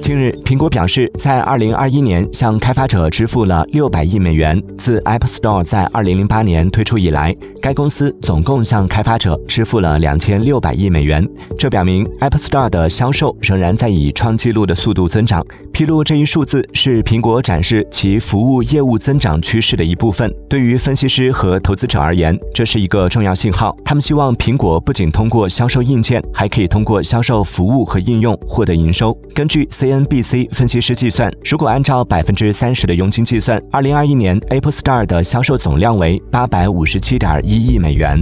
近日，苹果表示，在2021年向开发者支付了600亿美元。自 App Store 在2008年推出以来，该公司总共向开发者支付了2600亿美元。这表明 App Store 的销售仍然在以创纪录的速度增长。披露这一数字是苹果展示其服务业务增长趋势的一部分。对于分析师和投资者而言，这是一个重要信号。他们希望苹果不仅通过销售硬件，还可以通过销售服务和应用获得营收。根据 cnbc 分析师计算如果按照百分之三十的佣金计算二零二一年 apple store 的销售总量为八百五十七点一亿美元。